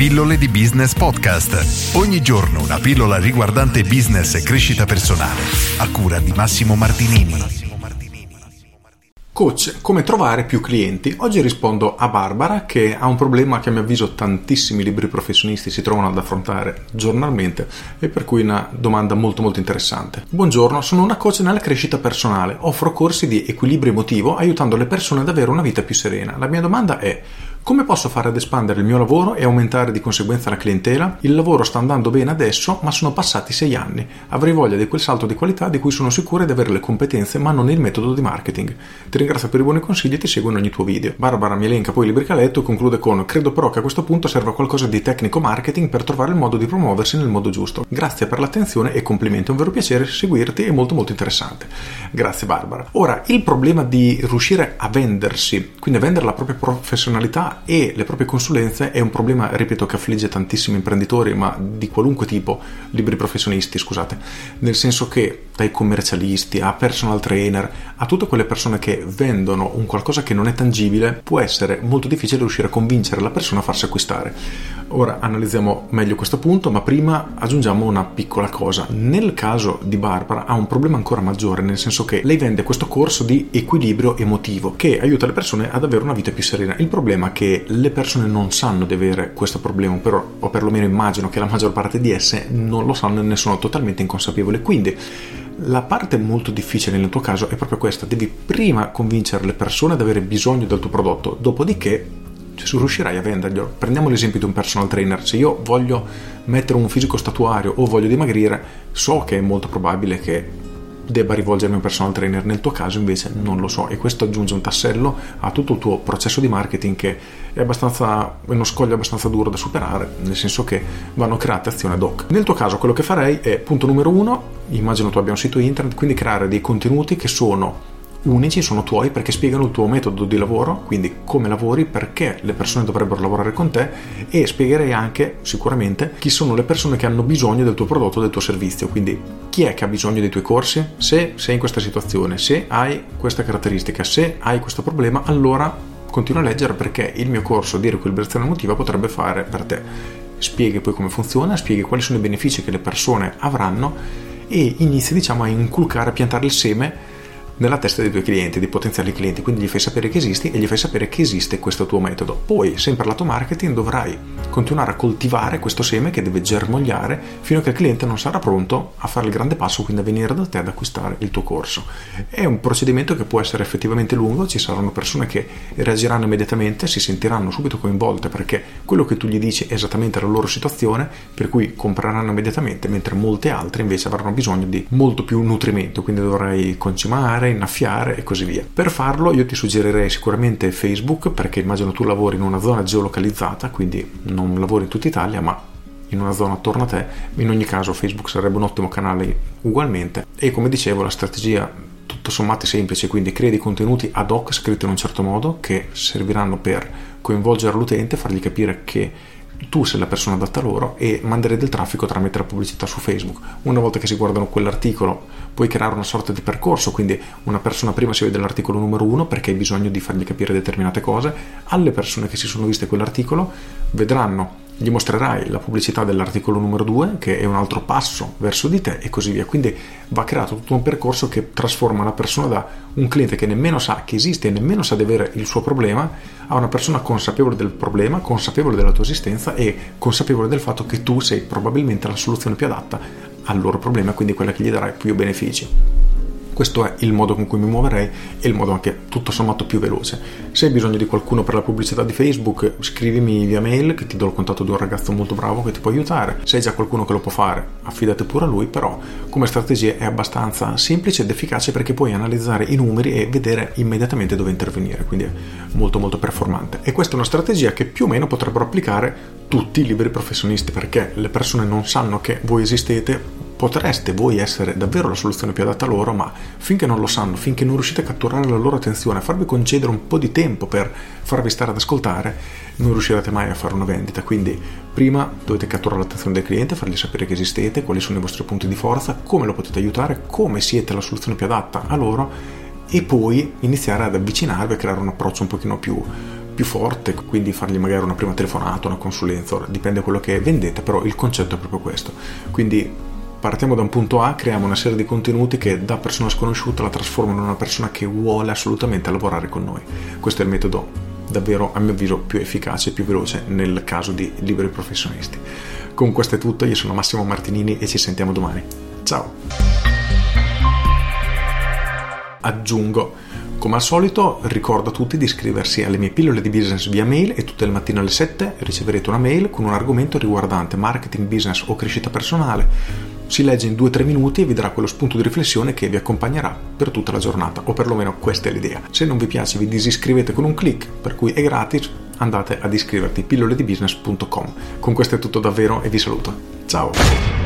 Pillole di Business Podcast. Ogni giorno una pillola riguardante business e crescita personale. A cura di Massimo Martinini. Coach, come trovare più clienti? Oggi rispondo a Barbara che ha un problema che a mio avviso tantissimi libri professionisti si trovano ad affrontare giornalmente e per cui una domanda molto molto interessante. Buongiorno, sono una coach nella crescita personale, offro corsi di equilibrio emotivo aiutando le persone ad avere una vita più serena. La mia domanda è come posso fare ad espandere il mio lavoro e aumentare di conseguenza la clientela? Il lavoro sta andando bene adesso, ma sono passati sei anni. Avrei voglia di quel salto di qualità di cui sono sicuro di avere le competenze, ma non il metodo di marketing. Ti ringrazio per i buoni consigli e ti seguo in ogni tuo video. Barbara mi elenca poi i libri che ha letto e conclude con Credo però che a questo punto serva qualcosa di tecnico marketing per trovare il modo di promuoversi nel modo giusto. Grazie per l'attenzione e complimenti, è un vero piacere seguirti e molto molto interessante. Grazie Barbara. Ora, il problema di riuscire a vendersi, quindi a vendere la propria professionalità e le proprie consulenze è un problema, ripeto, che affligge tantissimi imprenditori, ma di qualunque tipo, libri professionisti, scusate, nel senso che dai commercialisti a personal trainer, a tutte quelle persone che vendono un qualcosa che non è tangibile, può essere molto difficile riuscire a convincere la persona a farsi acquistare. Ora analizziamo meglio questo punto, ma prima aggiungiamo una piccola cosa. Nel caso di Barbara ha un problema ancora maggiore, nel senso che lei vende questo corso di equilibrio emotivo che aiuta le persone ad avere una vita più serena. Il problema è che le persone non sanno di avere questo problema, però, o perlomeno immagino che la maggior parte di esse non lo sanno e ne sono totalmente inconsapevoli. Quindi la parte molto difficile nel tuo caso è proprio questa, devi prima convincere le persone ad avere bisogno del tuo prodotto, dopodiché riuscirai a venderglielo. Prendiamo l'esempio di un personal trainer, se io voglio mettere un fisico statuario o voglio dimagrire, so che è molto probabile che debba rivolgermi a un personal trainer, nel tuo caso invece non lo so e questo aggiunge un tassello a tutto il tuo processo di marketing che è abbastanza è uno scoglio abbastanza duro da superare, nel senso che vanno create azioni ad hoc. Nel tuo caso quello che farei è punto numero uno, immagino tu abbia un sito internet, quindi creare dei contenuti che sono unici, sono tuoi perché spiegano il tuo metodo di lavoro, quindi come lavori, perché le persone dovrebbero lavorare con te e spiegherei anche sicuramente chi sono le persone che hanno bisogno del tuo prodotto, del tuo servizio, quindi chi è che ha bisogno dei tuoi corsi, se sei in questa situazione, se hai questa caratteristica, se hai questo problema, allora continua a leggere perché il mio corso di riequilibrazione emotiva potrebbe fare per te. Spieghi poi come funziona, spieghi quali sono i benefici che le persone avranno e inizi diciamo a inculcare, a piantare il seme nella testa dei tuoi clienti, dei potenziali clienti, quindi gli fai sapere che esisti e gli fai sapere che esiste questo tuo metodo. Poi, sempre lato marketing, dovrai continuare a coltivare questo seme che deve germogliare fino a che il cliente non sarà pronto a fare il grande passo, quindi a venire da te ad acquistare il tuo corso. È un procedimento che può essere effettivamente lungo, ci saranno persone che reagiranno immediatamente, si sentiranno subito coinvolte perché quello che tu gli dici è esattamente la loro situazione, per cui compreranno immediatamente, mentre molte altre invece avranno bisogno di molto più nutrimento, quindi dovrai concimare innaffiare e così via. Per farlo io ti suggerirei sicuramente Facebook perché immagino tu lavori in una zona geolocalizzata, quindi non lavori in tutta Italia, ma in una zona attorno a te. In ogni caso Facebook sarebbe un ottimo canale ugualmente e come dicevo la strategia tutto sommato è semplice, quindi crei dei contenuti ad hoc scritti in un certo modo che serviranno per coinvolgere l'utente, fargli capire che tu sei la persona adatta loro e mandare del traffico tramite la pubblicità su Facebook. Una volta che si guardano quell'articolo puoi creare una sorta di percorso, quindi una persona prima si vede l'articolo numero uno perché hai bisogno di fargli capire determinate cose, alle persone che si sono viste quell'articolo vedranno gli mostrerai la pubblicità dell'articolo numero 2 che è un altro passo verso di te e così via. Quindi va creato tutto un percorso che trasforma la persona da un cliente che nemmeno sa che esiste e nemmeno sa di avere il suo problema a una persona consapevole del problema consapevole della tua esistenza e consapevole del fatto che tu sei probabilmente la soluzione più adatta al loro problema quindi quella che gli darà più benefici questo è il modo con cui mi muoverei e il modo anche tutto sommato più veloce. Se hai bisogno di qualcuno per la pubblicità di Facebook, scrivimi via mail che ti do il contatto di un ragazzo molto bravo che ti può aiutare. Se hai già qualcuno che lo può fare, affidate pure a lui, però come strategia è abbastanza semplice ed efficace perché puoi analizzare i numeri e vedere immediatamente dove intervenire, quindi è molto molto performante. E questa è una strategia che più o meno potrebbero applicare tutti i liberi professionisti perché le persone non sanno che voi esistete potreste voi essere davvero la soluzione più adatta a loro, ma finché non lo sanno, finché non riuscite a catturare la loro attenzione, a farvi concedere un po' di tempo per farvi stare ad ascoltare, non riuscirete mai a fare una vendita. Quindi prima dovete catturare l'attenzione del cliente, fargli sapere che esistete, quali sono i vostri punti di forza, come lo potete aiutare, come siete la soluzione più adatta a loro e poi iniziare ad avvicinarvi a creare un approccio un pochino più più forte, quindi fargli magari una prima telefonata, una consulenza, dipende da quello che vendete, però il concetto è proprio questo. Quindi partiamo da un punto A, creiamo una serie di contenuti che da persona sconosciuta la trasformano in una persona che vuole assolutamente lavorare con noi. Questo è il metodo davvero, a mio avviso, più efficace e più veloce nel caso di liberi professionisti. Con questo è tutto, io sono Massimo Martinini e ci sentiamo domani. Ciao! Aggiungo come al solito ricordo a tutti di iscriversi alle mie pillole di business via mail e tutte le mattine alle 7 riceverete una mail con un argomento riguardante marketing, business o crescita personale. Si legge in 2-3 minuti e vi darà quello spunto di riflessione che vi accompagnerà per tutta la giornata, o perlomeno questa è l'idea. Se non vi piace vi disiscrivete con un clic, per cui è gratis, andate ad iscriverti pilloledibusiness.com. Con questo è tutto davvero e vi saluto. Ciao!